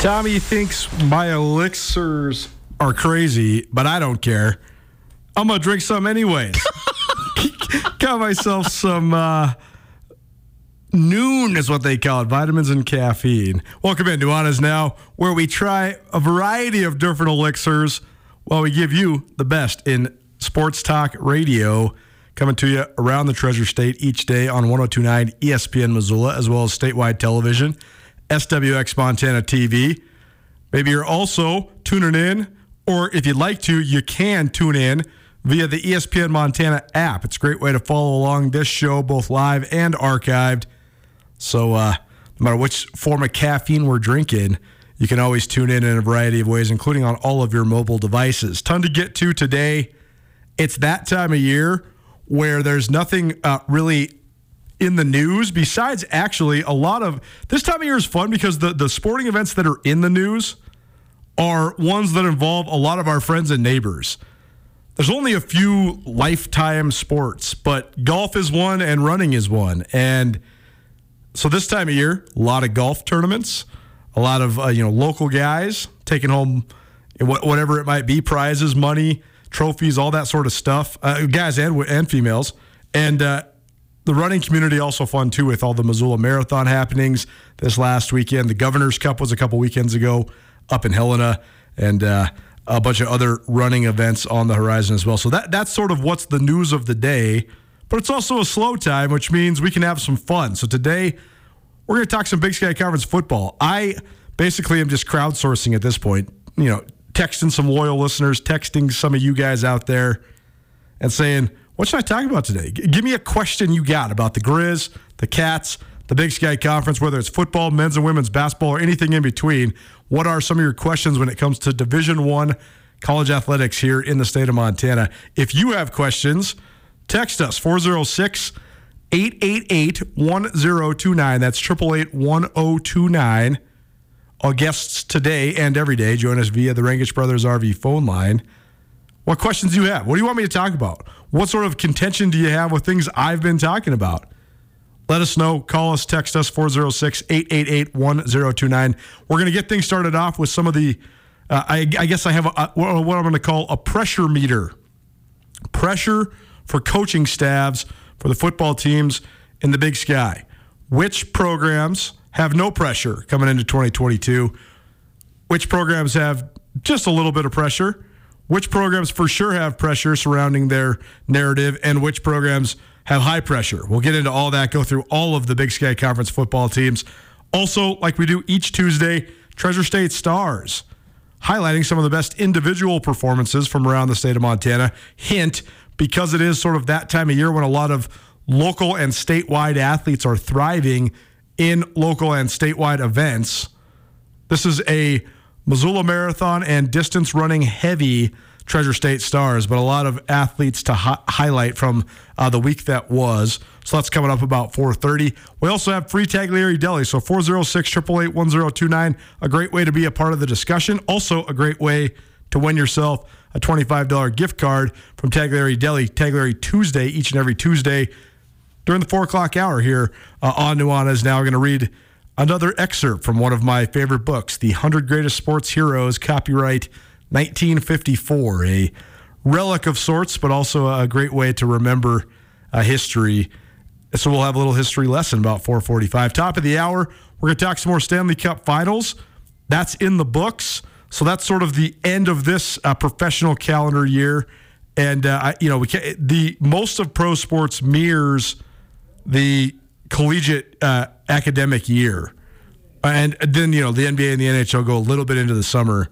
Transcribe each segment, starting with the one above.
Tommy thinks my elixirs are crazy, but I don't care. I'm gonna drink some anyways. Got myself some uh, Nuun is what they call it, vitamins and caffeine. Welcome in Nuanez now, where we try a variety of different elixirs while we give you the best in sports talk radio. Coming to you around the Treasure State each day on 1029 ESPN Missoula, as well as statewide television, SWX Montana TV. Maybe you're also tuning in, or if you'd like to, you can tune in via the ESPN Montana app. It's a great way to follow along this show, both live and archived. So, uh, no matter which form of caffeine we're drinking, you can always tune in in a variety of ways, including on all of your mobile devices. Ton to get to today. It's that time of year where there's nothing uh, really in the news besides actually a lot of this time of year is fun because the, the sporting events that are in the news are ones that involve a lot of our friends and neighbors. There's only a few lifetime sports, but golf is one and running is one. And so this time of year, a lot of golf tournaments, a lot of uh, you know local guys taking home whatever it might be, prizes, money, trophies, all that sort of stuff. Uh, guys and and females, and uh, the running community also fun too with all the Missoula Marathon happenings this last weekend. The Governor's Cup was a couple weekends ago up in Helena, and uh, a bunch of other running events on the horizon as well. So that that's sort of what's the news of the day. But it's also a slow time, which means we can have some fun. So today we're going to talk some Big Sky Conference football. I basically am just crowdsourcing at this point. You know, texting some loyal listeners, texting some of you guys out there, and saying, "What should I talk about today? G- give me a question you got about the Grizz, the Cats, the Big Sky Conference, whether it's football, men's and women's basketball, or anything in between. What are some of your questions when it comes to Division One college athletics here in the state of Montana? If you have questions, text us 406 888 1029. That's 888 1029. Our guests today and every day join us via the Rangish Brothers RV phone line. What questions do you have? What do you want me to talk about? What sort of contention do you have with things I've been talking about? Let us know. Call us, text us 406 888 1029. We're going to get things started off with some of the, uh, I, I guess I have a, a- what I'm going to call a pressure meter. Pressure for coaching staffs for the football teams in the big sky. Which programs have no pressure coming into 2022? Which programs have just a little bit of pressure? Which programs for sure have pressure surrounding their narrative and which programs have high pressure. We'll get into all that, go through all of the Big Sky Conference football teams. Also, like we do each Tuesday, Treasure State Stars, highlighting some of the best individual performances from around the state of Montana. Hint, because it is sort of that time of year when a lot of local and statewide athletes are thriving in local and statewide events. This is a Missoula Marathon and distance running heavy Treasure State Stars, but a lot of athletes to hi- highlight from uh, the week that was. So that's coming up about 4:30. We also have free Tagliari Deli, so 406 1029 A great way to be a part of the discussion. Also a great way to win yourself a $25 gift card from Tagliari Deli. Tagliari Tuesday, each and every Tuesday during the four o'clock hour here uh, on Nuanez. Now we're going to read another excerpt from one of my favorite books, The 100 Greatest Sports Heroes, copyright 1954. A relic of sorts, but also a great way to remember a history. So we'll have a little history lesson about 445. Top of the hour, we're going to talk some more Stanley Cup finals. That's in the books. So that's sort of the end of this uh, professional calendar year. And, uh, you know, we can, the most of pro sports mirrors the collegiate uh, academic year. And then, you know, the NBA and the NHL go a little bit into the summer.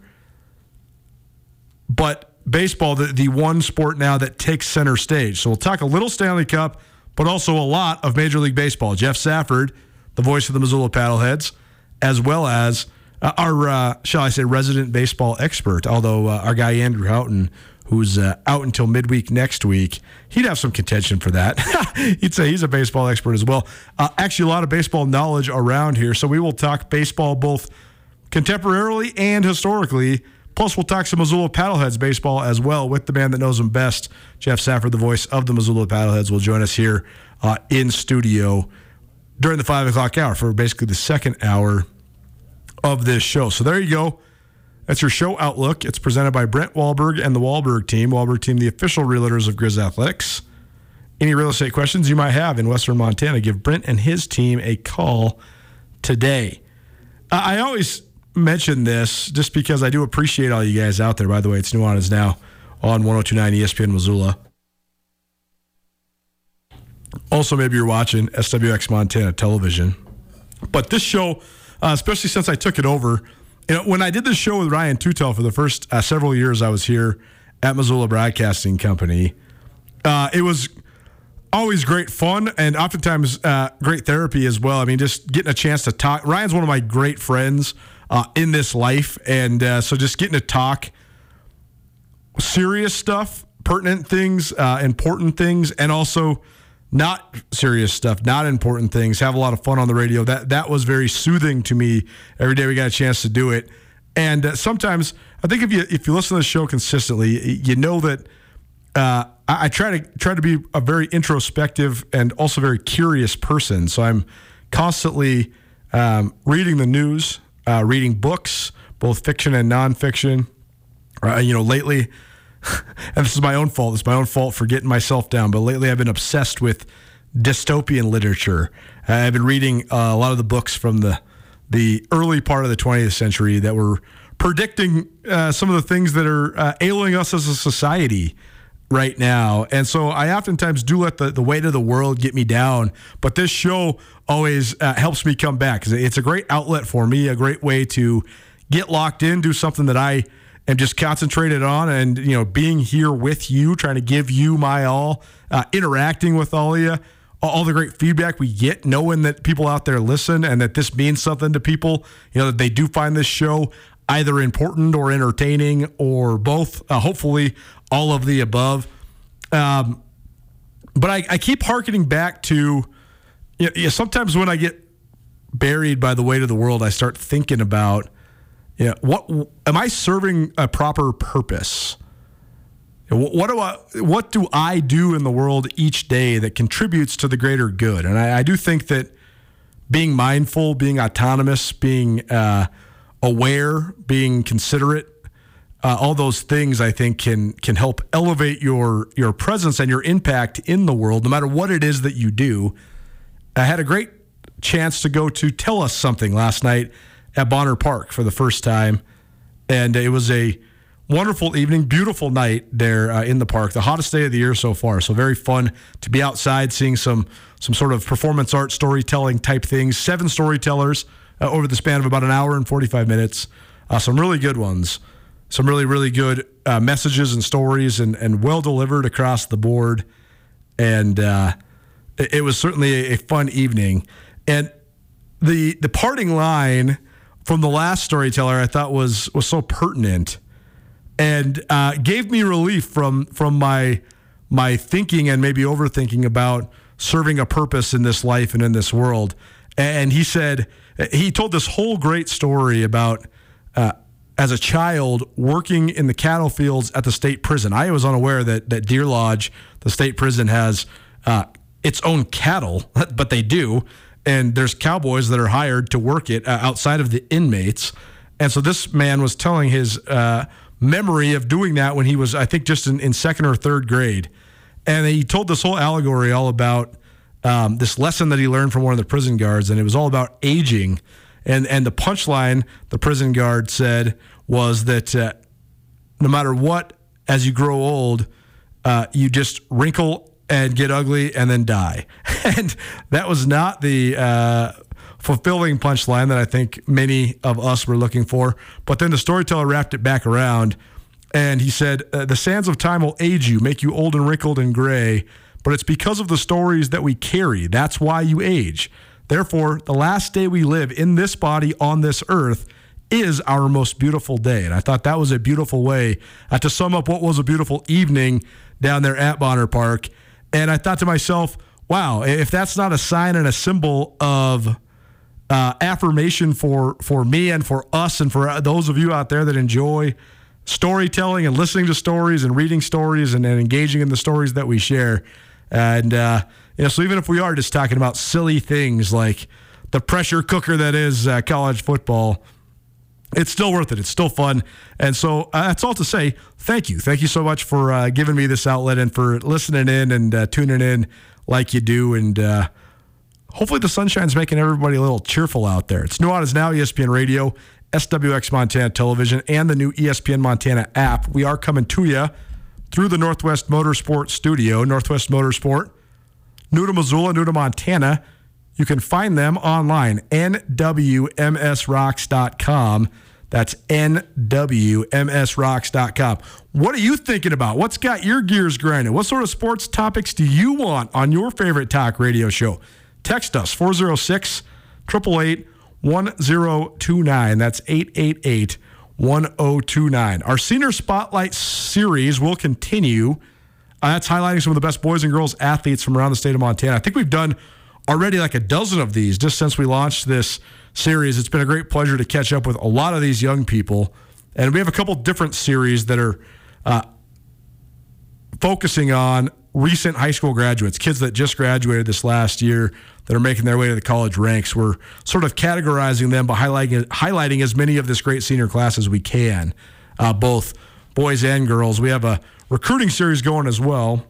But baseball, the, the one sport now that takes center stage. So we'll talk a little Stanley Cup, but also a lot of Major League Baseball. Jeff Safford, the voice of the Missoula Paddleheads, as well as uh, our, uh, shall I say, resident baseball expert, although uh, our guy Andrew Houghton, who's uh, out until midweek next week, he'd have some contention for that. he'd say he's a baseball expert as well. Uh, actually, a lot of baseball knowledge around here. So we will talk baseball both contemporarily and historically. Plus, we'll talk some Missoula Paddleheads baseball as well with the man that knows them best, Jeff Safford, the voice of the Missoula Paddleheads, will join us here uh, in studio during the five o'clock hour for basically the second hour of this show. So there you go. That's your show outlook. It's presented by Brent Wahlberg and the Wahlberg team. Wahlberg team, the official realtors of Grizz Athletics. Any real estate questions you might have in Western Montana, give Brent and his team a call today. Uh, I always mention this just because I do appreciate all you guys out there. By the way, it's Nuanez now on 1029 ESPN Missoula. Also, maybe you're watching SWX Montana television. But this show, uh, especially since I took it over, you know, when I did this show with Ryan Tutel for the first uh, several years I was here at Missoula Broadcasting Company, uh, it was always great fun and oftentimes uh, great therapy as well. I mean, just getting a chance to talk. Ryan's one of my great friends uh, in this life, and uh, so just getting to talk serious stuff, pertinent things, uh, important things, and also not serious stuff, not important things. Have a lot of fun on the radio. That that was very soothing to me. Every day we got a chance to do it, and uh, sometimes I think if you if you listen to the show consistently, you know that. Uh, I, I try to try to be a very introspective and also very curious person. So I'm constantly um, reading the news, uh, reading books, both fiction and nonfiction. Uh, you know, lately, and this is my own fault. It's my own fault for getting myself down. But lately, I've been obsessed with dystopian literature. I've been reading uh, a lot of the books from the the early part of the 20th century that were predicting uh, some of the things that are uh, ailing us as a society right now. And so I oftentimes do let the, the weight of the world get me down. But this show always uh, helps me come back it's a great outlet for me, a great way to get locked in, do something that I am just concentrated on, and you know, being here with you, trying to give you my all, uh, interacting with all of you. All the great feedback we get, knowing that people out there listen and that this means something to people, you know, that they do find this show either important or entertaining or both. Uh, hopefully, all of the above. Um, but I, I, keep harkening back to you know, sometimes when I get buried by the weight of the world, I start thinking about know, what am I serving a proper purpose? What do I what do I do in the world each day that contributes to the greater good? And I, I do think that being mindful, being autonomous, being uh, aware, being considerate, uh, all those things I think can can help elevate your your presence and your impact in the world, no matter what it is that you do. I had a great chance to go to tell us something last night at Bonner Park for the first time, and it was a wonderful evening, beautiful night there uh, in the park. The hottest day of the year so far. So very fun to be outside, seeing some some sort of performance art, storytelling type things. Seven storytellers uh, over the span of about an hour and forty five minutes. Uh, some really good ones. Some really really good uh, messages and stories, and and well delivered across the board. And uh, it, it was certainly a, a fun evening. And the the parting line from the last storyteller I thought was was so pertinent and uh, gave me relief from from my my thinking and maybe overthinking about serving a purpose in this life and in this world. And he said he told this whole great story about uh, as a child working in the cattle fields at the state prison. I was unaware that that Deer Lodge, the state prison, has uh, its own cattle, but they do. And there's cowboys that are hired to work it uh, outside of the inmates. And so this man was telling his uh, memory of doing that when he was, I think, just in, in second or third grade. And he told this whole allegory all about um, this lesson that he learned from one of the prison guards, and it was all about aging. And and the punchline the prison guard said was that uh, no matter what, as you grow old, uh, you just wrinkle and get ugly and then die. and that was not the uh, fulfilling punchline that I think many of us were looking for. But then the storyteller wrapped it back around and he said, uh, The sands of time will age you, make you old and wrinkled and gray, but it's because of the stories that we carry. That's why you age. Therefore, the last day we live in this body on this earth is our most beautiful day. And I thought that was a beautiful way uh, to sum up what was a beautiful evening down there at Bonner Park. And I thought to myself, wow, if that's not a sign and a symbol of uh, affirmation for for me and for us and for those of you out there that enjoy storytelling and listening to stories and reading stories and, and engaging in the stories that we share. And uh, you know, so even if we are just talking about silly things like the pressure cooker that is uh, college football, it's still worth it. It's still fun. And so uh, that's all to say. Thank you. Thank you so much for uh, giving me this outlet and for listening in and uh, tuning in like you do. And uh, hopefully the sunshine's making everybody a little cheerful out there. It's Nuanez Now, ESPN Radio, SWX Montana Television, and the new ESPN Montana app. We are coming to you through the Northwest Motorsport Studio, Northwest Motorsport, new to Missoula, new to Montana. You can find them online, nwmsrocks.com. That's nwmsrocks.com. What are you thinking about? What's got your gears grinding? What sort of sports topics do you want on your favorite talk radio show? Text us 406 888 1029. That's 888 1029. Our Senior Spotlight series will continue. Uh, that's highlighting some of the best boys and girls athletes from around the state of Montana. I think we've done already like a dozen of these just since we launched this series. It's been a great pleasure to catch up with a lot of these young people. And we have a couple different series that are uh, focusing on recent high school graduates, kids that just graduated this last year that are making their way to the college ranks. We're sort of categorizing them by highlighting, highlighting as many of this great senior class as we can, uh, both boys and girls. We have a recruiting series going as well,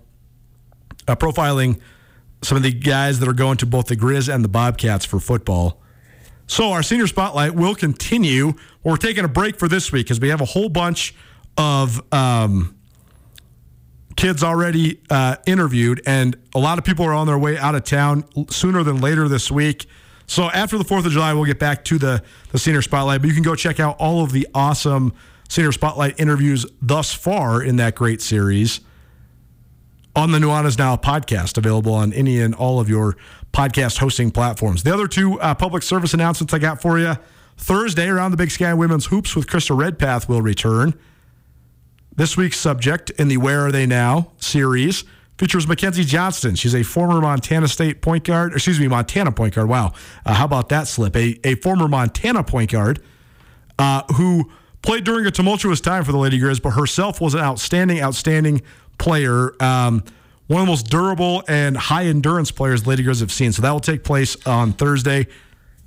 uh, profiling some of the guys that are going to both the Grizz and the Bobcats for football. So our senior spotlight will continue. We're taking a break for this week because we have a whole bunch of. Um, kids already uh, interviewed, and a lot of people are on their way out of town sooner than later this week. So after the 4th of July, we'll get back to the, the Senior Spotlight, but you can go check out all of the awesome Senior Spotlight interviews thus far in that great series on the Nuanez Now podcast, available on any and all of your podcast hosting platforms. The other two uh, public service announcements I got for you Thursday around the Big Sky Women's Hoops with Krista Redpath will return. This week's subject in the Where Are They Now series features Mackenzie Johnston. She's a former Montana State point guard, excuse me, Montana point guard. Wow. Uh, how about that slip? A, a former Montana point guard uh, who played during a tumultuous time for the Lady Grizz, but herself was an outstanding, outstanding player. Um, one of the most durable and high endurance players Lady Grizz have seen. So that will take place on Thursday.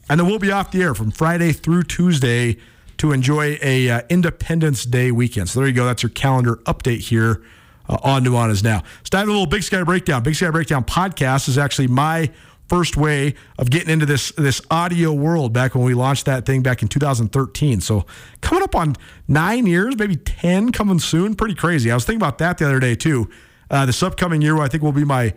And then we'll be off the air from Friday through Tuesday to enjoy a uh, Independence Day weekend. So there you go. That's your calendar update here uh, on Nuanez Now. For a little Big Sky Breakdown. Big Sky Breakdown podcast is actually my first way of getting into this this audio world back when we launched that thing back in 2013. So coming up on nine years, maybe 10 coming soon. Pretty crazy. I was thinking about that the other day too. Uh, this upcoming year, I think will be my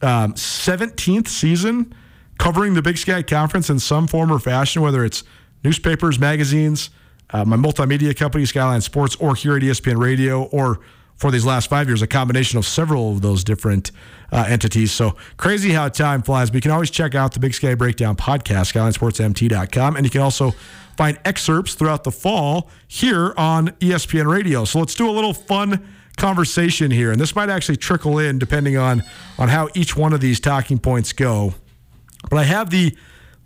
um, 17th season covering the Big Sky Conference in some form or fashion, whether it's newspapers, magazines, uh, my multimedia company, Skyline Sports, or here at ESPN Radio, or for these last five years, a combination of several of those different uh, entities. So crazy how time flies. But you can always check out the Big Sky Breakdown podcast, SkylineSportsMT.com. And you can also find excerpts throughout the fall here on ESPN Radio. So let's do a little fun conversation here. And this might actually trickle in depending on, on how each one of these talking points go. But I have the,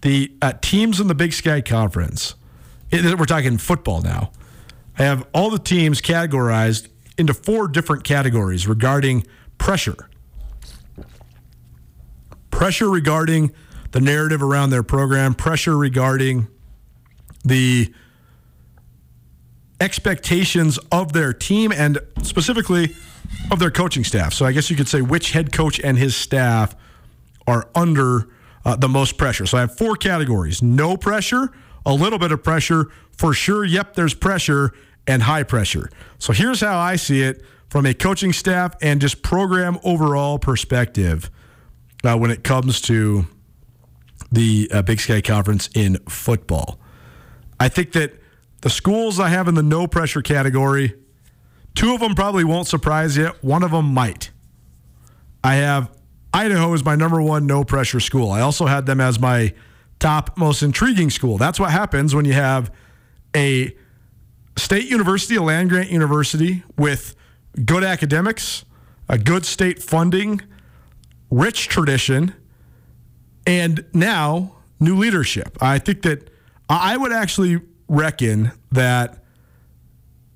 the uh, teams in the Big Sky Conference. We're talking football now. I have all the teams categorized into four different categories regarding pressure. Pressure regarding the narrative around their program, pressure regarding the expectations of their team and specifically of their coaching staff. So I guess you could say which head coach and his staff are under uh, the most pressure. So I have four categories no pressure, a little bit of pressure, for sure, yep, there's pressure, and high pressure. So here's how I see it from a coaching staff and just program overall perspective uh, when it comes to the uh, Big Sky Conference in football. I think that the schools I have in the no pressure category, two of them probably won't surprise you, one of them might. I have Idaho as my number one no pressure school. I also had them as my top most intriguing school. That's what happens when you have a state university, a land grant university with good academics, a good state funding, rich tradition, and now new leadership. I think that I would actually reckon that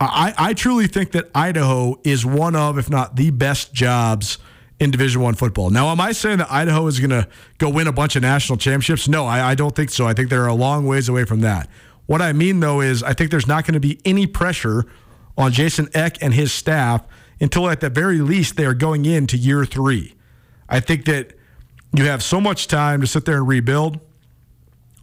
I, I truly think that Idaho is one of, if not the best jobs in Division One football. Now, am I saying that Idaho is going to go win a bunch of national championships? No, I, I don't think so. I think they're a long ways away from that. What I mean, though, is I think there's not going to be any pressure on Jason Eck and his staff until, at the very least, they are going into year three. I think that you have so much time to sit there and rebuild.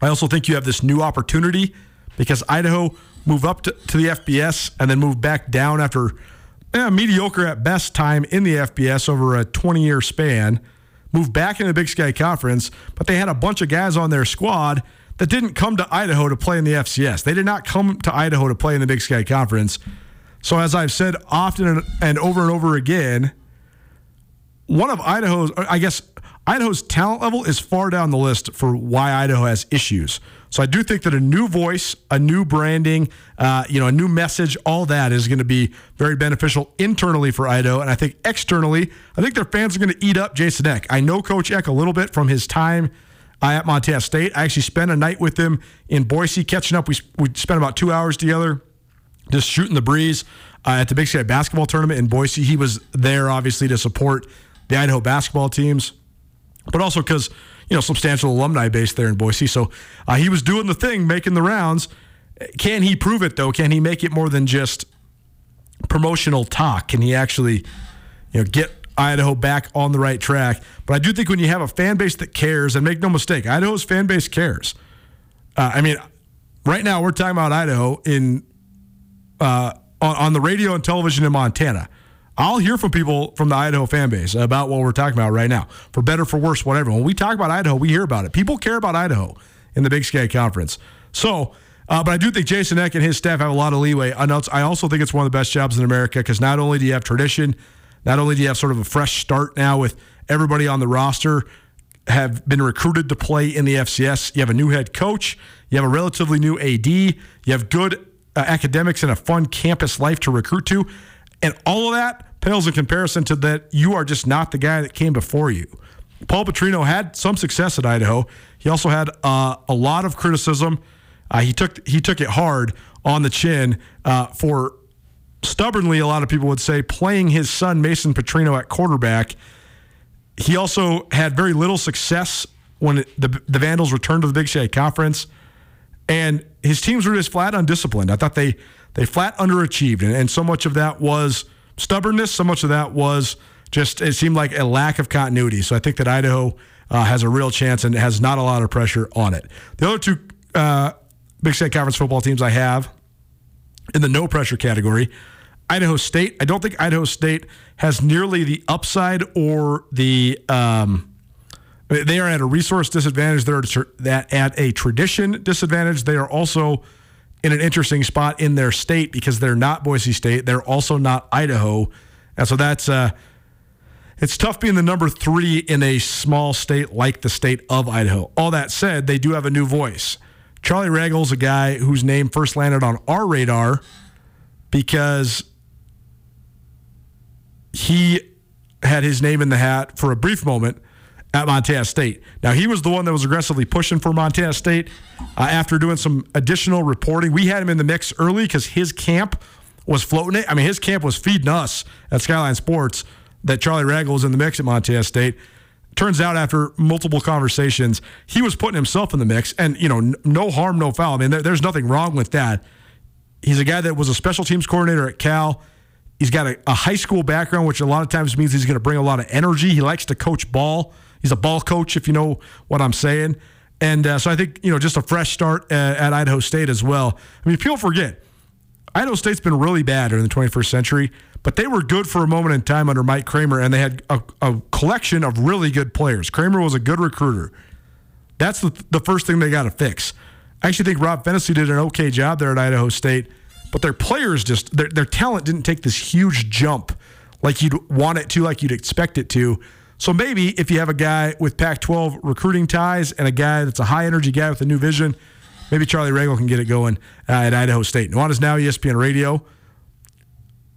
I also think you have this new opportunity because Idaho moved up to, to the FBS and then moved back down after eh, mediocre at best time in the FBS over a 20 year span. Moved back into the Big Sky Conference, but they had a bunch of guys on their squad that didn't come to Idaho to play in the FCS. They did not come to Idaho to play in the Big Sky Conference. So, as I've said often and over and over again, one of Idaho's, I guess, Idaho's talent level is far down the list for why Idaho has issues. So I do think that a new voice, a new branding, uh, you know, a new message, all that is going to be very beneficial internally for Idaho, and I think externally, I think their fans are going to eat up Jason Eck. I know Coach Eck a little bit from his time at Montana State. I actually spent a night with him in Boise, catching up. We we spent about two hours together, just shooting the breeze uh, at the Big Sky basketball tournament in Boise. He was there obviously to support the Idaho basketball teams, but also because you know substantial alumni base there in Boise. So uh, he was doing the thing, making the rounds. Can he prove it though? Can he make it more than just promotional talk? Can he actually you know get Idaho back on the right track. But I do think when you have a fan base that cares, and make no mistake, Idaho's fan base cares. Uh, I mean, right now we're talking about Idaho in uh, on, on the radio and television in Montana. I'll hear from people from the Idaho fan base about what we're talking about right now, for better, for worse, whatever. When we talk about Idaho, we hear about it. People care about Idaho in the Big Sky Conference. So, uh, but I do think Jason Eck and his staff have a lot of leeway. I also think it's one of the best jobs in America because not only do you have tradition, not only do you have sort of a fresh start now with everybody on the roster have been recruited to play in the FCS, you have a new head coach, you have a relatively new AD, you have good uh, academics and a fun campus life to recruit to, and all of that pales in comparison to that you are just not the guy that came before you. Paul Petrino had some success at Idaho. He also had uh, a lot of criticism. Uh, he took he took it hard on the chin uh, for stubbornly, a lot of people would say, playing his son Mason Petrino at quarterback. He also had very little success when it, the, the Vandals returned to the Big Sky Conference. And his teams were just flat undisciplined. I thought they they flat underachieved. And, and so much of that was stubbornness. So much of that was just, it seemed like a lack of continuity. So I think that Idaho uh, has a real chance and has not a lot of pressure on it. The other two uh, Big Sky Conference football teams I have in the no pressure category. Idaho State. I don't think Idaho State has nearly the upside or the. Um, they are at a resource disadvantage. They're at a tradition disadvantage. They are also in an interesting spot in their state because they're not Boise State. They're also not Idaho, and so that's uh, it's tough being the number three in a small state like the state of Idaho. All that said, they do have a new voice. Charlie Ragle's a guy whose name first landed on our radar because he had his name in the hat for a brief moment at Montana State. Now, he was the one that was aggressively pushing for Montana State uh, after doing some additional reporting. We had him in the mix early because his camp was floating it. I mean, his camp was feeding us at Skyline Sports that Charlie Ragle was in the mix at Montana State. Turns out, after multiple conversations, he was putting himself in the mix, and you know, no harm, no foul. I mean, there, there's nothing wrong with that. He's a guy that was a special teams coordinator at Cal. He's got a, a high school background, which a lot of times means he's going to bring a lot of energy. He likes to coach ball. He's a ball coach, if you know what I'm saying. And uh, so I think, you know, just a fresh start uh, at Idaho State as well. I mean, people forget, Idaho State's been really bad during the 21st century, but they were good for a moment in time under Mike Kramer, and they had a, a collection of really good players. Kramer was a good recruiter. That's the, the first thing they got to fix. I actually think Rob Phenicie did an okay job there at Idaho State, but their players just, their, their talent didn't take this huge jump like you'd want it to, like you'd expect it to. So maybe if you have a guy with Pac 12 recruiting ties and a guy that's a high energy guy with a new vision, maybe Charlie Ragle can get it going uh, at Idaho State. Nuanez Now, ESPN Radio.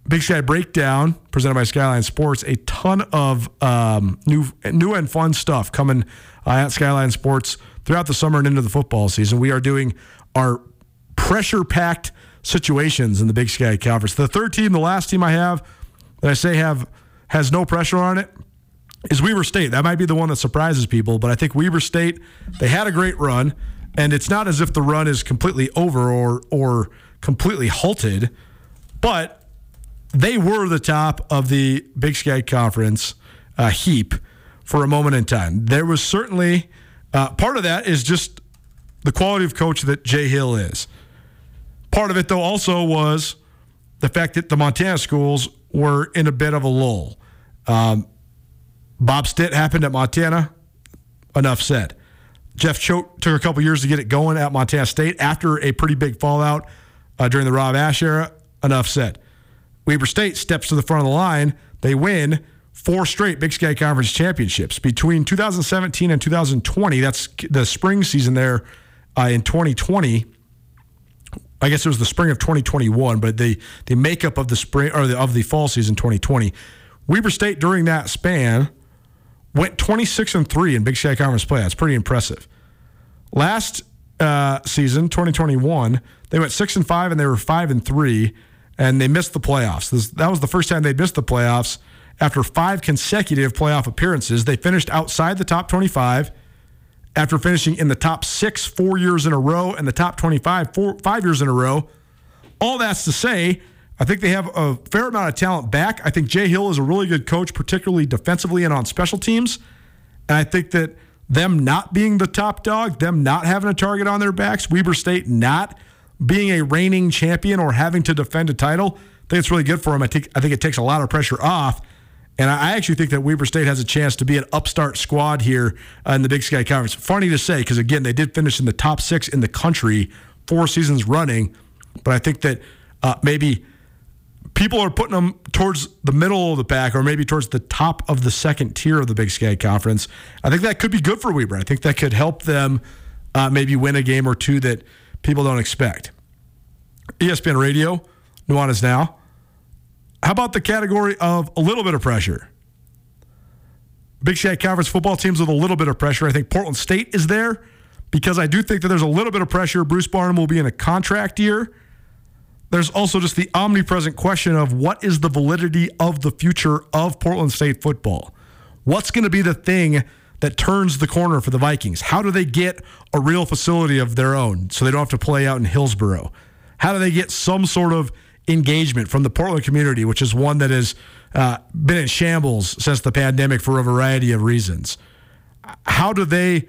Big Sky Breakdown, presented by Skyline Sports. A ton of um, new, new and fun stuff coming uh, at Skyline Sports throughout the summer and into the football season. We are doing our pressure-packed situations in the Big Sky Conference. The third team, the last team I have that I say have has no pressure on it, is Weber State. That might be the one that surprises people, but I think Weber State they had a great run. And it's not as if the run is completely over or or completely halted, but they were the top of the Big Sky Conference uh, heap for a moment in time. There was certainly uh, part of that is just the quality of coach that Jay Hill is. Part of it, though, also was the fact that the Montana schools were in a bit of a lull. Um, Bob Stitt happened at Montana. Enough said. Jeff Choate took a couple years to get it going at Montana State after a pretty big fallout uh, during the Rob Ash era. Enough said. Weber State steps to the front of the line. They win four straight Big Sky Conference championships between 2017 and 2020. That's the spring season there uh, in 2020. I guess it was the spring of 2021, but the the makeup of the spring or the, of the fall season 2020. Weber State during that span went 26 and 3 in Big Sky Conference play. That's pretty impressive. Last uh, season, 2021, they went 6 and 5 and they were 5 and 3 and they missed the playoffs. This, that was the first time they'd missed the playoffs after five consecutive playoff appearances. They finished outside the top 25 after finishing in the top 6 4 years in a row and the top 25 four, 5 years in a row. All that's to say, I think they have a fair amount of talent back. I think Jay Hill is a really good coach, particularly defensively and on special teams. And I think that them not being the top dog, them not having a target on their backs, Weber State not being a reigning champion or having to defend a title, I think it's really good for them. I think I think it takes a lot of pressure off. And I actually think that Weber State has a chance to be an upstart squad here in the Big Sky Conference. Funny to say, because again, they did finish in the top six in the country four seasons running. But I think that uh, maybe people are putting them towards the middle of the pack or maybe towards the top of the second tier of the Big Sky Conference. I think that could be good for Weber. I think that could help them uh, maybe win a game or two that people don't expect. ESPN Radio, Nuanez Now. How about the category of a little bit of pressure? Big Sky Conference football teams with a little bit of pressure. I think Portland State is there because I do think that there's a little bit of pressure. Bruce Barnum will be in a contract year there's also just the omnipresent question of what is the validity of the future of Portland State football? What's going to be the thing that turns the corner for the Vikings? How do they get a real facility of their own so they don't have to play out in Hillsboro? How do they get some sort of engagement from the Portland community, which is one that has uh, been in shambles since the pandemic for a variety of reasons? how do they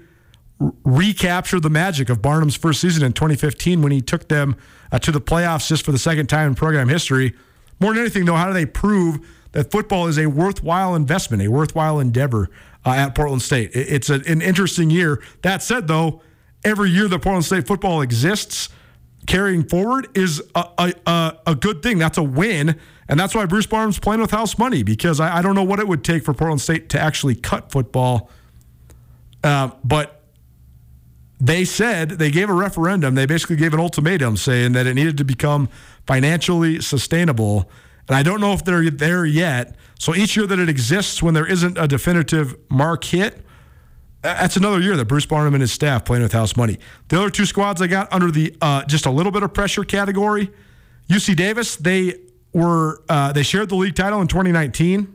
recapture the magic of Barnum's first season in 2015 when he took them uh, to the playoffs just for the second time in program history? More than anything, though, how do they prove that football is a worthwhile investment, a worthwhile endeavor uh, at Portland State? It's a, an interesting year. That said, though, every year that Portland State football exists, carrying forward is a, a, a, good thing. That's a win. And that's why Bruce Barnum's playing with house money because I, I don't know what it would take for Portland State to actually cut football. Uh, but they said they gave a referendum. They basically gave an ultimatum saying that it needed to become financially sustainable. And I don't know if they're there yet. So each year that it exists, when there isn't a definitive mark hit, that's another year that Bruce Barnum and his staff playing with house money. The other two squads I got under the uh, just a little bit of pressure category. UC Davis, they were uh, they shared the league title in 2019.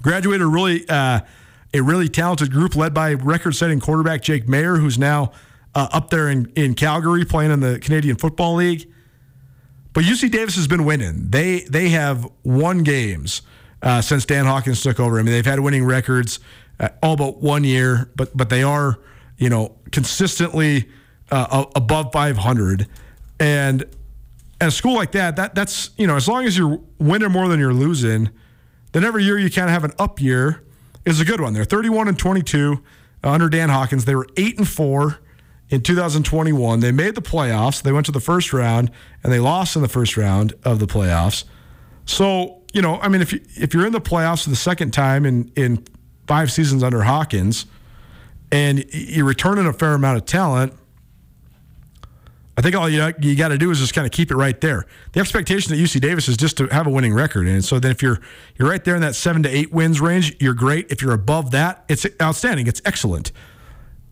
Graduated really uh, a really talented group led by record-setting quarterback Jake Maier, who's now uh, up there in, in Calgary playing in the Canadian Football League. But UC Davis has been winning. They they have won games uh, since Dan Hawkins took over. I mean, they've had winning records uh, all but one year, but but they are you know consistently uh, above 500. And at a school like that, that that's you know as long as you're winning more than you're losing, then every year you kind of have an up year is a good one. They're 31 and 22 uh, under Dan Hawkins. They were eight and four in 2021. They made the playoffs. They went to the first round and they lost in the first round of the playoffs. So you know, I mean, if you if you're in the playoffs for the second time in in five seasons under Hawkins, and you're returning a fair amount of talent. I think all you, you got to do is just kind of keep it right there. The expectation at UC Davis is just to have a winning record, and so then if you're you're right there in that seven to eight wins range, you're great. If you're above that, it's outstanding. It's excellent.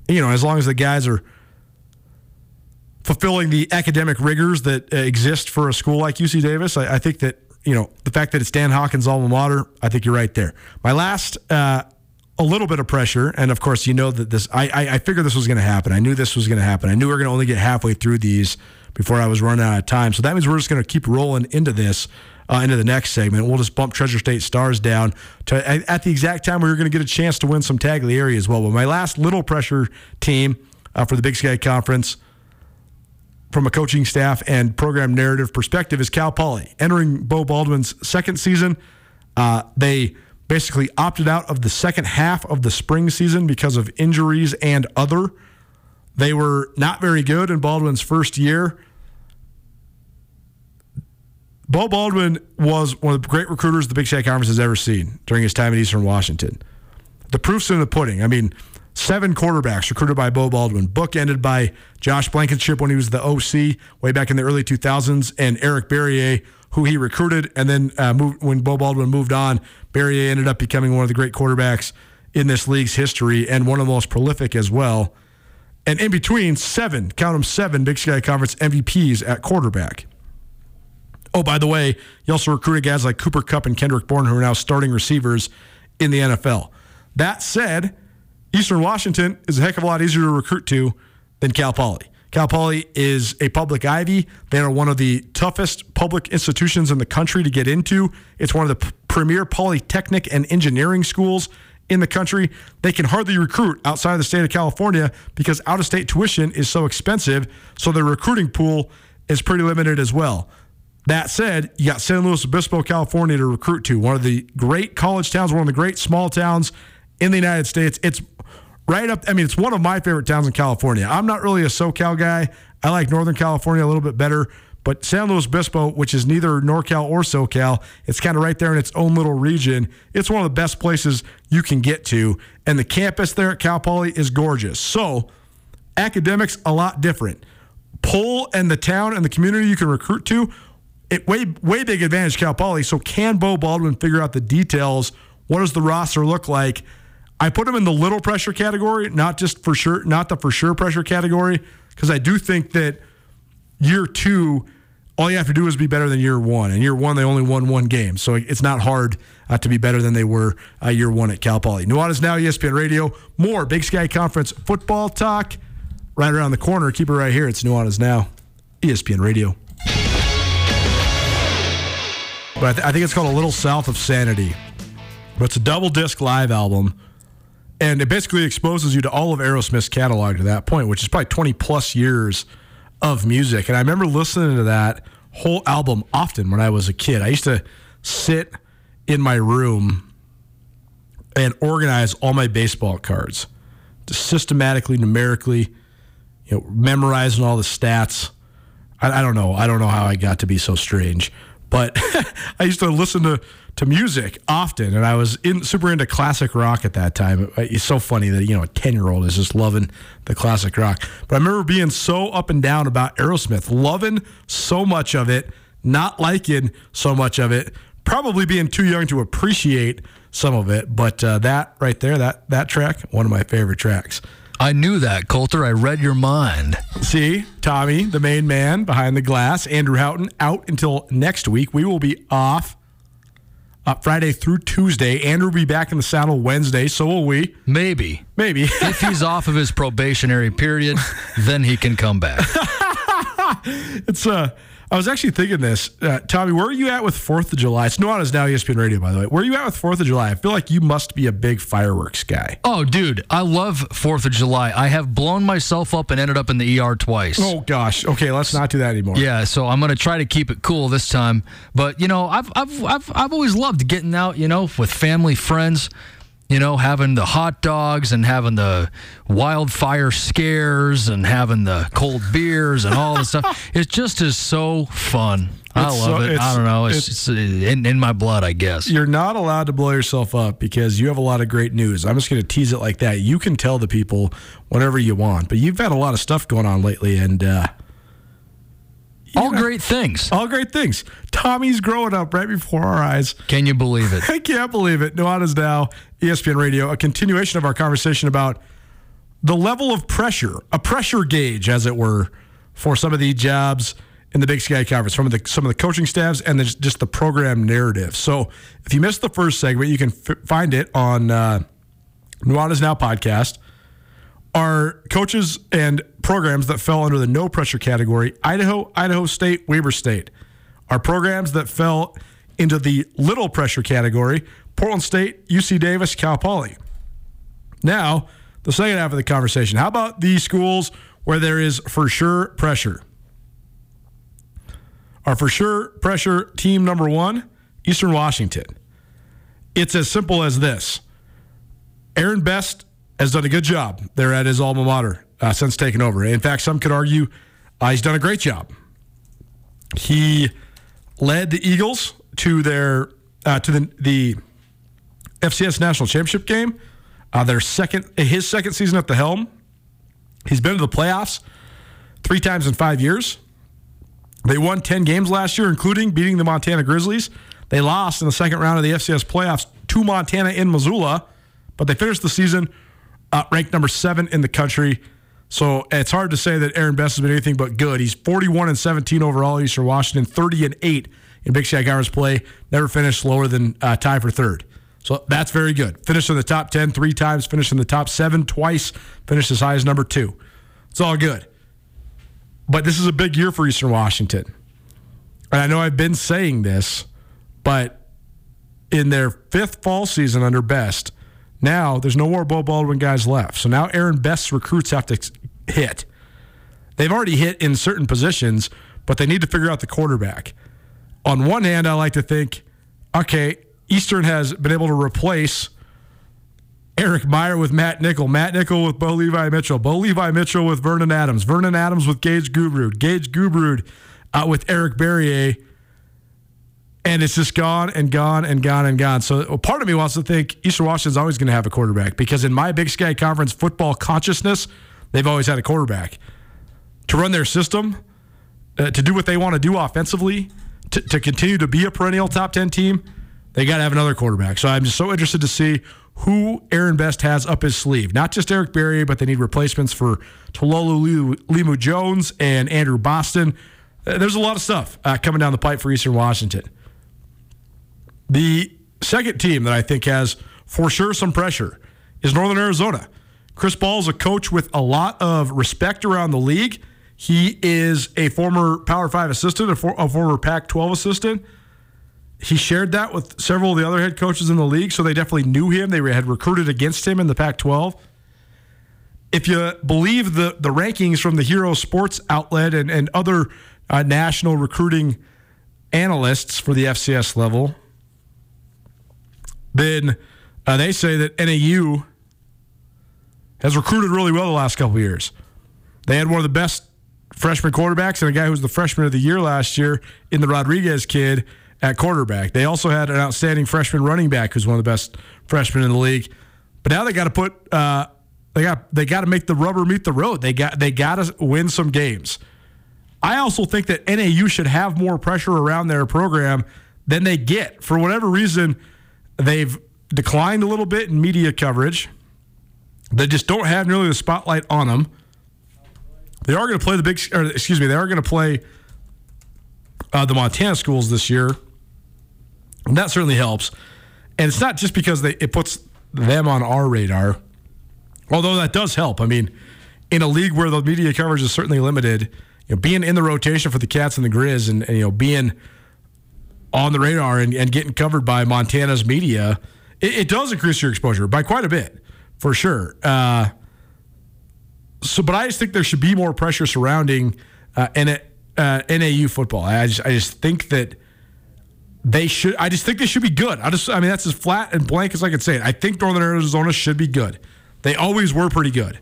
You know, as long as the guys are fulfilling the academic rigors that uh, exist for a school like UC Davis, I, I, think that you know the fact that it's Dan Hawkins' alma mater. I think you're right there. My last. Uh, a little bit of pressure, and of course, you know that this. I I, I figured this was going to happen. I knew this was going to happen. I knew we were going to only get halfway through these before I was running out of time. So that means we're just going to keep rolling into this, uh, into the next segment. We'll just bump Treasure State Stars down to at the exact time we were going to get a chance to win some Tagliari as well. But my last little pressure team uh, for the Big Sky Conference, from a coaching staff and program narrative perspective, is Cal Poly entering Beau Baldwin's second season. Uh, they basically opted out of the second half of the spring season because of injuries and other. They were not very good in Baldwin's first year. Beau Baldwin was one of the great recruiters the Big Sky Conference has ever seen during his time at Eastern Washington. The proof's in the pudding. I mean, seven quarterbacks recruited by Beau Baldwin, book ended by Josh Blankenship when he was the OC way back in the early 2000s, and Eric Barriere, who he recruited, and then uh, moved, when Beau Baldwin moved on, Barriere ended up becoming one of the great quarterbacks in this league's history and one of the most prolific as well. And in between, seven, count them seven Big Sky Conference MVPs at quarterback. Oh, by the way, you also recruited guys like Cooper Kupp and Kendrick Bourne, who are now starting receivers in the NFL. That said, Eastern Washington is a heck of a lot easier to recruit to than Cal Poly. Cal Poly is a public Ivy. They are one of the toughest public institutions in the country to get into. It's one of the premier polytechnic and engineering schools in the country. They can hardly recruit outside of the state of California because out of state tuition is so expensive. So the recruiting pool is pretty limited as well. That said, you got San Luis Obispo, California to recruit to, one of the great college towns, one of the great small towns in the United States. It's right up. I mean, it's one of my favorite towns in California. I'm not really a SoCal guy. I like Northern California a little bit better. But San Luis Obispo, which is neither NorCal or SoCal, it's kind of right there in its own little region. It's one of the best places you can get to. And the campus there at Cal Poly is gorgeous. So, academics, a lot different. Pull and the town and the community you can recruit to, it way, way big advantage Cal Poly. So, can Beau Baldwin figure out the details? What does the roster look like? I put him in the little pressure category, not just for sure, not the for sure pressure category, because I do think that year two, all you have to do is be better than year one. And year one, they only won one game, so it's not hard uh, to be better than they were uh, year one at Cal Poly. Nuanez now, ESPN Radio. More Big Sky Conference football talk right around the corner. Keep it right here. It's Nuanez now, ESPN Radio. But I, th- I think it's called A Little South of Sanity. But it's a double disc live album and it basically exposes you to all of Aerosmith's catalog to that point, which is probably 20 plus years of music. And I remember listening to that whole album often when I was a kid. I used to sit in my room and organize all my baseball cards, systematically, numerically, you know, memorizing all the stats. I, I don't know. I don't know how I got to be so strange, but I used to listen to to music often, and I was in, super into classic rock at that time. It's so funny that you know a ten year old is just loving the classic rock. But I remember being so up and down about Aerosmith, loving so much of it, not liking so much of it, probably being too young to appreciate some of it. But uh, that right there, that that track, one of my favorite tracks. I knew that, Colter. I read your mind. See, Tommy, the main man behind the glass, Andrew Houghton, out until next week. We will be off uh, Friday through Tuesday. Andrew will be back in the saddle Wednesday. So will we. Maybe. Maybe. if he's off of his probationary period, then he can come back. it's uh I was actually thinking this, uh, Tommy. Where are you at with Fourth of July? It's Nuanez now ESPN Radio, by the way. Where are you at with Fourth of July? I feel like you must be a big fireworks guy. Oh, dude, I love Fourth of July. I have blown myself up and ended up in the ER twice. Oh gosh. Okay, let's not do that anymore. Yeah, so I'm gonna try to keep it cool this time. But you know, I've I've I've, I've always loved getting out, you know, with family, friends you know, having the hot dogs and having the wildfire scares and having the cold beers and all the stuff. It just is so fun. I It's love so- it. I don't know. It's, it's- it's in, in my blood, I guess. You're not allowed to blow yourself up because you have a lot of great news. I'm just going to tease it like that. You can tell the people whatever you want, but you've had a lot of stuff going on lately, and uh, All great things. all great things. Tommy's growing up right before our eyes. Can you believe it? I can't believe it. Nuanez now, ESPN Radio, a continuation of our conversation about the level of pressure, a pressure gauge, as it were, for some of the jobs in the Big Sky Conference, from the some of the coaching staffs and the, just the program narrative. So, if you missed the first segment, you can f- find it on uh, Nuanez Now podcast. Our coaches and programs that fell under the no pressure category: Idaho, Idaho State, Weber State. Our programs that fell into the little pressure category: Portland State, UC Davis, Cal Poly. Now, the second half of the conversation. How about the schools where there is for sure pressure? Our for sure pressure team number one, Eastern Washington. It's as simple as this. Aaron Best has done a good job there at his alma mater uh, since taking over. In fact, some could argue uh, he's done a great job. He led the Eagles to their uh, to the the FCS national championship game. Uh, their second, his second season at the helm. He's been to the playoffs three times in five years. They won 10 games last year, including beating the Montana Grizzlies. They lost in the second round of the FCS playoffs to Montana in Missoula, but they finished the season uh, ranked number seven in the country. So it's hard to say that Aaron Best has been anything but good. He's 41 and 17 overall, Eastern Washington, 30 and 8 in Big Sky Conference play. Never finished lower than uh, tie for third. So that's very good. Finished in the top 10 three times, finished in the top seven twice, finished as high as number two. It's all good. But this is a big year for Eastern Washington. And I know I've been saying this, but in their fifth fall season under Best, now there's no more Beau Baldwin guys left. So now Aaron Best's recruits have to hit. They've already hit in certain positions, but they need to figure out the quarterback. On one hand, I like to think, okay, Eastern has been able to replace Eric Meyer with Matt Nickel, Matt Nickel with Bo Levi Mitchell, Bo Levi Mitchell with Vernon Adams, Vernon Adams with Gage Gubrud, Gage Gubrud uh, with Eric Barriere. And it's just gone and gone and gone and gone. So part of me wants to think Eastern Washington's always going to have a quarterback because in my Big Sky Conference football consciousness, they've always had a quarterback. To run their system, uh, to do what they want to do offensively, to, to continue to be a perennial top 10 team, they got to have another quarterback. So I'm just so interested to see who Aaron Best has up his sleeve. Not just Eric Berry, but they need replacements for Talolo Limu Jones and Andrew Boston. Uh, There's a lot of stuff uh, coming down the pipe for Eastern Washington. The second team that I think has for sure some pressure is Northern Arizona. Chris Ball is a coach with a lot of respect around the league. He is a former Power 5 assistant, a, for, a former Pac 12 assistant. he shared that with several of the other head coaches in the league, so they definitely knew him. They had recruited against him in the Pac 12. If you believe the, the rankings from the Hero Sports outlet and, and other uh, national recruiting analysts for the FCS level, then uh, they say that NAU has recruited really well the last couple years. They had one of the best freshman quarterbacks and a guy who was the freshman of the year last year in the Rodriguez kid at quarterback. They also had an outstanding freshman running back who's one of the best freshmen in the league. But now they got to put uh, they got they got to make the rubber meet the road. They got they got to win some games. I also think that NAU should have more pressure around their program than they get. For whatever reason, they've declined a little bit in media coverage. They just don't have nearly the spotlight on them. They are going to play the big, or excuse me, they are going to play uh, the Montana schools this year. And that certainly helps. And it's not just because they, it puts them on our radar, although that does help. I mean, in a league where the media coverage is certainly limited, you know, being in the rotation for the Cats and the Grizz and, and you know, being on the radar and, and, getting covered by Montana's media, it, it, does increase your exposure by quite a bit, for sure. Uh, so, but I just think there should be more pressure surrounding uh, N- uh, NAU football. I just, I just think that they should. I just think they should be good. I just, I mean, that's as flat and blank as I can say it. I think Northern Arizona should be good. They always were pretty good,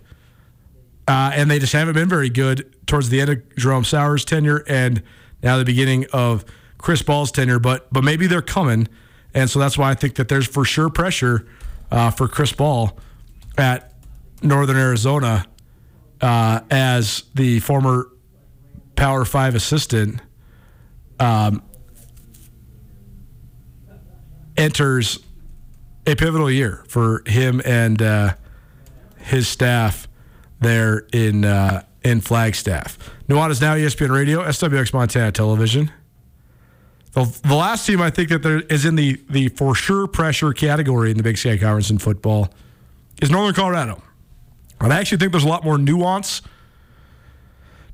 uh, and they just haven't been very good towards the end of Jerome Souers' tenure and now the beginning of Chris Ball's tenure. But but maybe they're coming, and so that's why I think that there's for sure pressure uh, for Chris Ball at Northern Arizona uh, as the former Power Five assistant um, enters a pivotal year for him and uh, his staff there in uh, in Flagstaff. Nuanez now ESPN Radio, SWX Montana Television. The, the last team I think that there is in the the for sure pressure category in the Big Sky Conference in football is Northern Colorado. And I actually think there's a lot more nuance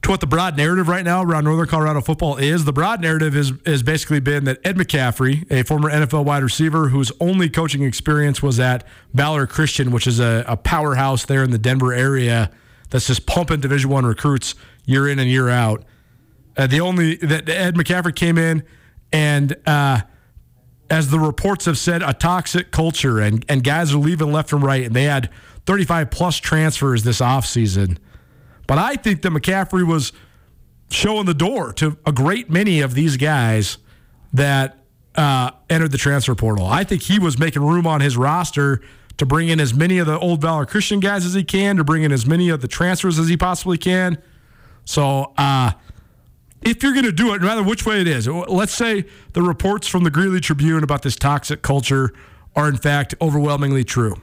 to what the broad narrative right now around Northern Colorado football is. The broad narrative is has basically been that Ed McCaffrey, a former NFL wide receiver whose only coaching experience was at Valor Christian, which is a, a powerhouse there in the Denver area that's just pumping Division One recruits year in and year out. Uh, the only that Ed McCaffrey came in and. Uh, as the reports have said, a toxic culture and, and guys are leaving left and right. And they had 35 plus transfers this offseason. But I think that McCaffrey was showing the door to a great many of these guys that uh, entered the transfer portal. I think he was making room on his roster to bring in as many of the old Valor Christian guys as he can, to bring in as many of the transfers as he possibly can. So, uh, if you're going to do it, no matter which way it is, let's say the reports from the Greeley Tribune about this toxic culture are in fact overwhelmingly true.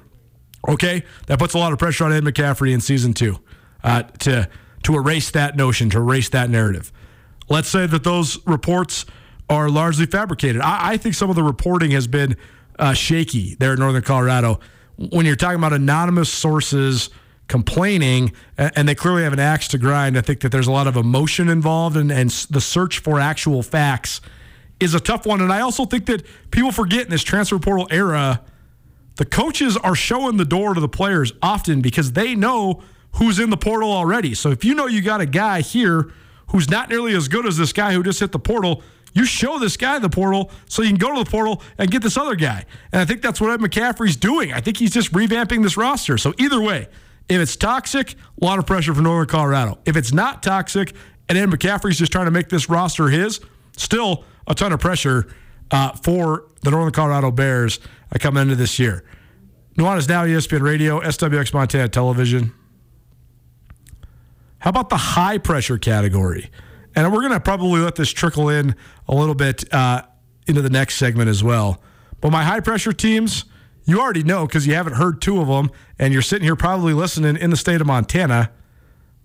Okay, that puts a lot of pressure on Ed McCaffrey in season two uh, to to erase that notion, to erase that narrative. Let's say that those reports are largely fabricated. I, I think some of the reporting has been uh, shaky there in Northern Colorado. When you're talking about anonymous sources complaining, and they clearly have an axe to grind, I think that there's a lot of emotion involved, and, and the search for actual facts is a tough one. And I also think that people forget in this transfer portal era the coaches are showing the door to the players often because they know who's in the portal already. So if you know you got a guy here who's not nearly as good as this guy who just hit the portal, you show this guy the portal so you can go to the portal and get this other guy. And I think that's what Ed McCaffrey's doing. I think he's just revamping this roster. So either way, if it's toxic, a lot of pressure for Northern Colorado. If it's not toxic and Ed McCaffrey's just trying to make this roster his, still a ton of pressure uh, for the Northern Colorado Bears uh, coming into this year. Nuanez now ESPN Radio, SWX Montana Television. How about the high pressure category? And we're going to probably let this trickle in a little bit uh, into the next segment as well. But my high pressure teams, you already know because you haven't heard two of them, and you're sitting here probably listening in the state of Montana.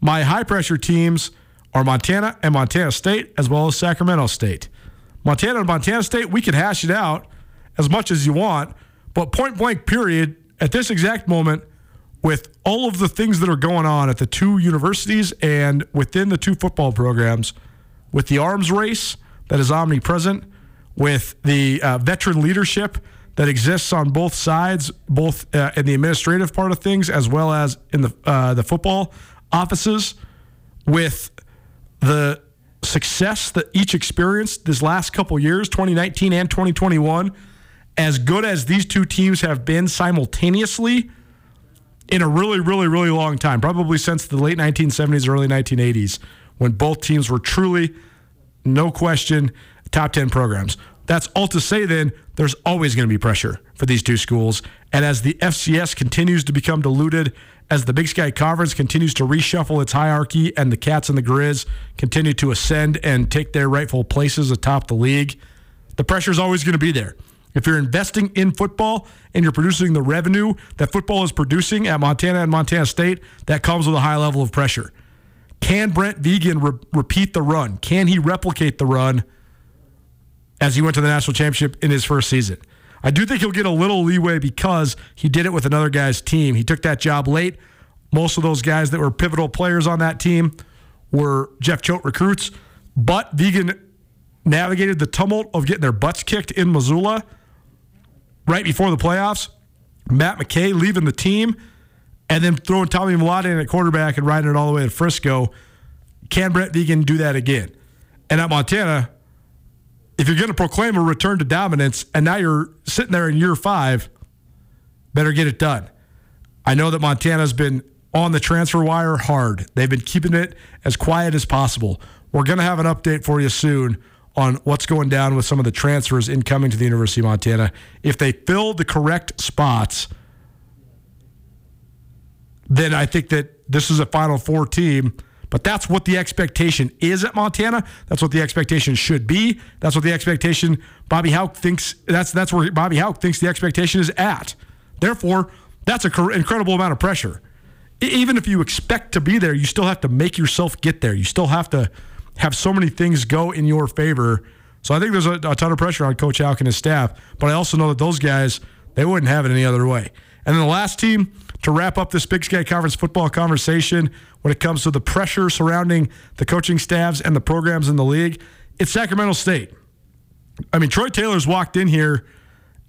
My high pressure teams are Montana and Montana State, as well as Sacramento State. Montana and Montana State, we can hash it out as much as you want, but point blank, period, at this exact moment, with all of the things that are going on at the two universities and within the two football programs, with the arms race that is omnipresent, with the uh, veteran leadership that exists on both sides, both uh, in the administrative part of things as well as in the uh, the football offices, with the success that each experienced this last couple years, 2019 and 2021, as good as these two teams have been simultaneously in a really, really, really long time, probably since the late 1970s, early 1980s, when both teams were truly, no question, top 10 programs. That's all to say then, there's always going to be pressure for these two schools. And as the FCS continues to become diluted, as the Big Sky Conference continues to reshuffle its hierarchy and the Cats and the Grizz continue to ascend and take their rightful places atop the league, the pressure is always going to be there. If you're investing in football and you're producing the revenue that football is producing at Montana and Montana State, that comes with a high level of pressure. Can Brent Vigen re- repeat the run? Can he replicate the run as he went to the national championship in his first season? I do think he'll get a little leeway because he did it with another guy's team. He took that job late. Most of those guys that were pivotal players on that team were Jeff Choate recruits, but Vigen navigated the tumult of getting their butts kicked in Missoula right before the playoffs. Matt McKay leaving the team and then throwing Tommy Mellott in at quarterback and riding it all the way to Frisco. Can Brent Vigen do that again? And at Montana, if you're going to proclaim a return to dominance and now you're sitting there in year five, better get it done. I know that Montana's been on the transfer wire hard. They've been keeping it as quiet as possible. We're going to have an update for you soon on what's going down with some of the transfers incoming to the University of Montana. If they fill the correct spots, then I think that this is a Final Four team. But that's what the expectation is at Montana. That's what the expectation should be. That's what the expectation Bobby Hauck thinks. That's that's where Bobby Hauck thinks the expectation is at. Therefore, that's an incredible amount of pressure. Even if you expect to be there, you still have to make yourself get there. You still have to have so many things go in your favor. So I think there's a, a ton of pressure on Coach Hauck and his staff. But I also know that those guys they wouldn't have it any other way. And then the last team to wrap up this Big Sky Conference football conversation when it comes to the pressure surrounding the coaching staffs and the programs in the league, it's Sacramento State. I mean, Troy Taylor's walked in here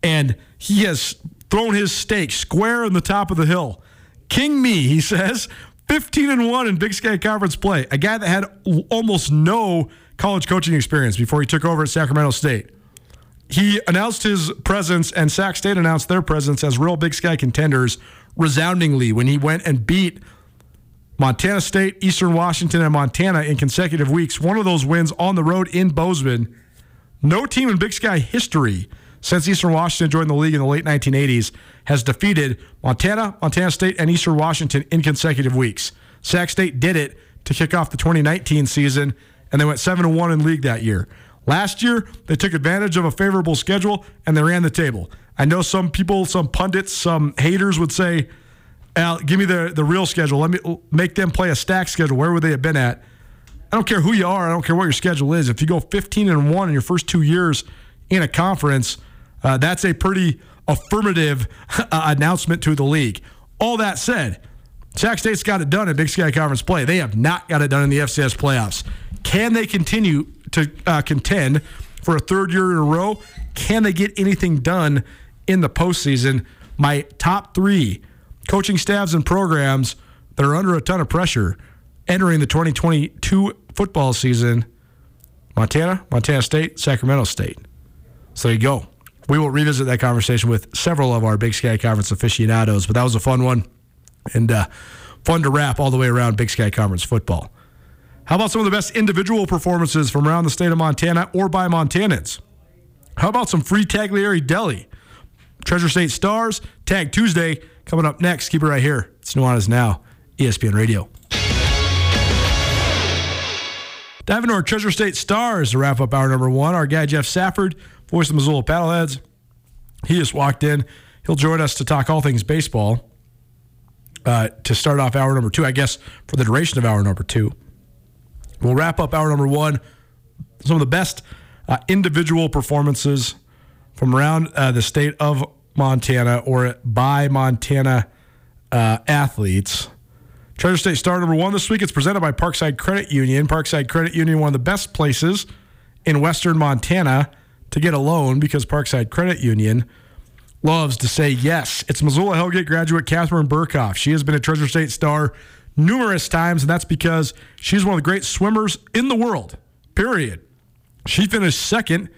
and he has thrown his stake square in the top of the hill. King me, he says, 15 and 1 in Big Sky Conference play. A guy that had almost no college coaching experience before he took over at Sacramento State. He announced his presence, and Sac State announced their presence as real Big Sky contenders resoundingly when he went and beat Montana State, Eastern Washington, and Montana in consecutive weeks. One of those wins on the road in Bozeman. No team in Big Sky history since Eastern Washington joined the league in the late 1980s has defeated Montana, Montana State, and Eastern Washington in consecutive weeks. Sac State did it to kick off the 2019 season, and they went 7 1 in league that year. Last year, they took advantage of a favorable schedule and they ran the table. I know some people, some pundits, some haters would say, Al, give me the, the real schedule. Let me make them play a stack schedule. Where would they have been at? I don't care who you are. I don't care what your schedule is. If you go 15 and 1 in your first two years in a conference, uh, that's a pretty affirmative uh, announcement to the league. All that said, Sac State's got it done in Big Sky Conference play. They have not got it done in the FCS playoffs. Can they continue to uh, contend for a third year in a row? Can they get anything done in the postseason? My top three coaching staffs and programs that are under a ton of pressure entering the 2022 football season Montana, Montana State, Sacramento State. So there you go. We will revisit that conversation with several of our Big Sky Conference aficionados, but that was a fun one and uh, fun to wrap all the way around Big Sky Conference football. How about some of the best individual performances from around the state of Montana or by Montanans? How about some free Taglieri Deli? Treasure State Stars, Tag Tuesday, coming up next. Keep it right here. It's Nuanez Now, ESPN Radio. Diving into our Treasure State Stars to wrap up hour number one. Our guy, Jeff Safford, voice of Missoula Paddleheads. He just walked in. He'll join us to talk all things baseball uh, to start off hour number two, I guess, for the duration of hour number two. We'll wrap up hour number one. Some of the best uh, individual performances from around uh, the state of Montana or by Montana uh, athletes. Treasure State star number one this week. It's presented by Parkside Credit Union. Parkside Credit Union, one of the best places in Western Montana to get a loan because Parkside Credit Union loves to say yes. It's Missoula Hellgate graduate Katharine Berkoff. She has been a Treasure State star numerous times, and that's because she's one of the great swimmers in the world, period. She finished second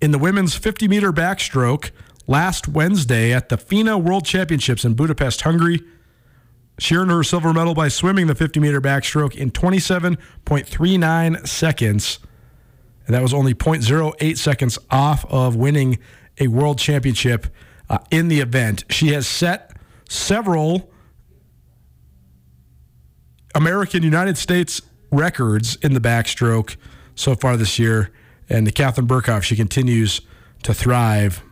in the women's 50 meter backstroke last Wednesday at the FINA World Championships in Budapest, Hungary. She earned her silver medal by swimming the 50 meter backstroke in 27.39 seconds. And that was only 0.08 seconds off of winning a world championship uh, in the event. She has set several American United States records in the backstroke so far this year. And the Katharine Berkoff, she continues to thrive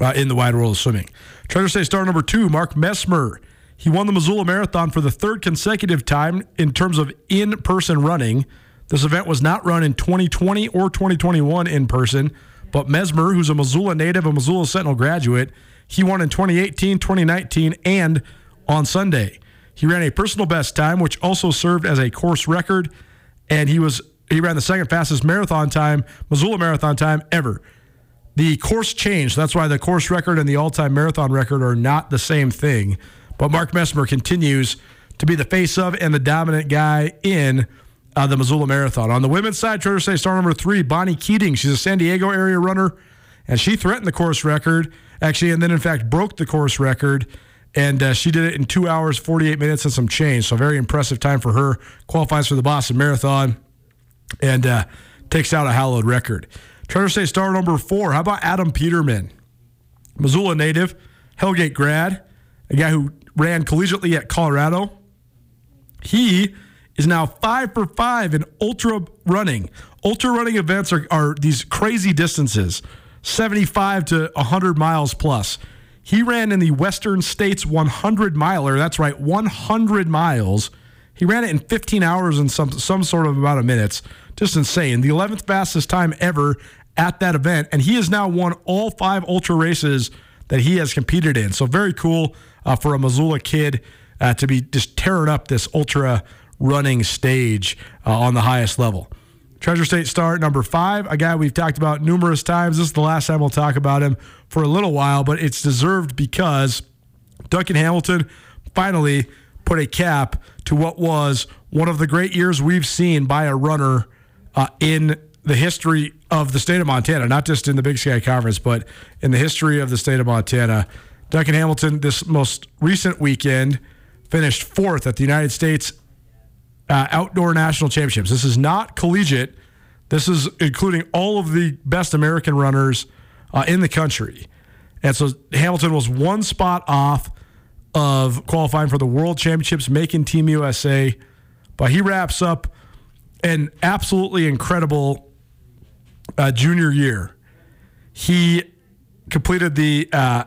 uh, in the wide world of swimming. Treasure State star number two, Mark Messmer. He won the Missoula Marathon for the third consecutive time in terms of in person running. This event was not run in 2020 or 2021 in person, but Messmer, who's a Missoula native, a Missoula Sentinel graduate, he won in 2018, 2019, and on Sunday. He ran a personal best time, which also served as a course record, and he was he ran the second fastest marathon time, Missoula marathon time ever. The course changed. That's why the course record and the all-time marathon record are not the same thing. But Mark Messmer continues to be the face of and the dominant guy in uh, the Missoula Marathon. On the women's side, Treasure State star number three, Bonnie Keating. She's a San Diego area runner, and she threatened the course record, actually, and then in fact broke the course record. And uh, she did it in two hours, 48 minutes, and some change. So, very impressive time for her. Qualifies for the Boston Marathon and uh, takes out a hallowed record. Treasure State star number four. How about Adam Peterman? Missoula native, Hellgate grad, a guy who ran collegiately at Colorado. He is now five for five in ultra running. Ultra running events are, are these crazy distances 75 to 100 miles plus. He ran in the Western States 100 miler. That's right, 100 miles. He ran it in 15 hours and some some sort of amount of minutes. Just insane. The 11th fastest time ever at that event, and he has now won all five ultra races that he has competed in. So very cool uh, for a Missoula kid uh, to be just tearing up this ultra running stage uh, on the highest level. Treasure State star number five, a guy we've talked about numerous times. This is the last time we'll talk about him for a little while, but it's deserved because Duncan Hamilton finally put a cap to what was one of the great years we've seen by a runner uh, in the history of the state of Montana, not just in the Big Sky Conference, but in the history of the state of Montana. Duncan Hamilton, this most recent weekend, finished fourth at the United States uh, Outdoor National Championships. This is not collegiate. This is including all of the best American runners uh, in the country. And so Hamilton was one spot off of qualifying for the World Championships, making Team USA. But he wraps up an absolutely incredible uh, junior year. He completed the uh,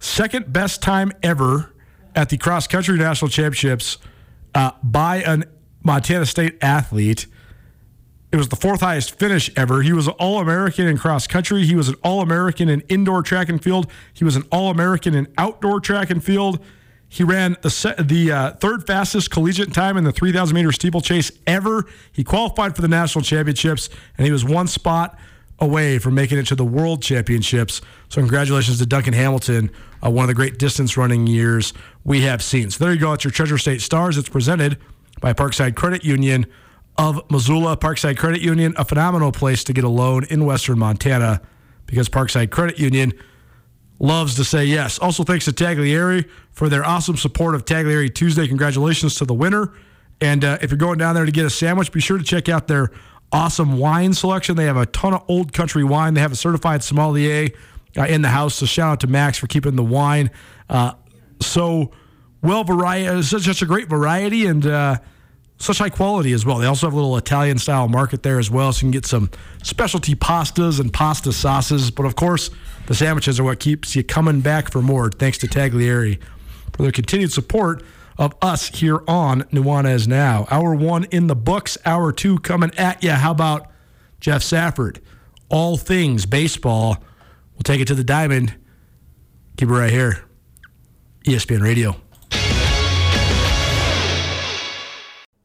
second best time ever at the cross country national championships uh, by an Montana State athlete. It was the fourth highest finish ever. He was an All American in cross country. He was an All American in indoor track and field. He was an All American in outdoor track and field. He ran the the uh, third fastest collegiate time in the 3,000 meter steeplechase ever. He qualified for the national championships, and he was one spot away from making it to the world championships. So, congratulations to Duncan Hamilton, uh, one of the great distance running years we have seen. So, there you go. It's your Treasure State Stars. It's presented by Parkside Credit Union of Missoula. Parkside Credit Union, a phenomenal place to get a loan in Western Montana because Parkside Credit Union loves to say yes. Also, thanks to Taglieri for their awesome support of Taglieri Tuesday. Congratulations to the winner. And uh, if you're going down there to get a sandwich, be sure to check out their awesome wine selection. They have a ton of old country wine. They have a certified sommelier uh, in the house. So shout out to Max for keeping the wine uh, so well variety, such, such a great variety and uh, such high quality as well. They also have a little Italian style market there as well, so you can get some specialty pastas and pasta sauces. But of course, the sandwiches are what keeps you coming back for more. Thanks to Taglieri for their continued support of us here on Nuanez Now. Hour one in the books, hour two coming at you. How about Jeff Safford? All things baseball. We'll take it to the diamond. Keep it right here. ESPN Radio.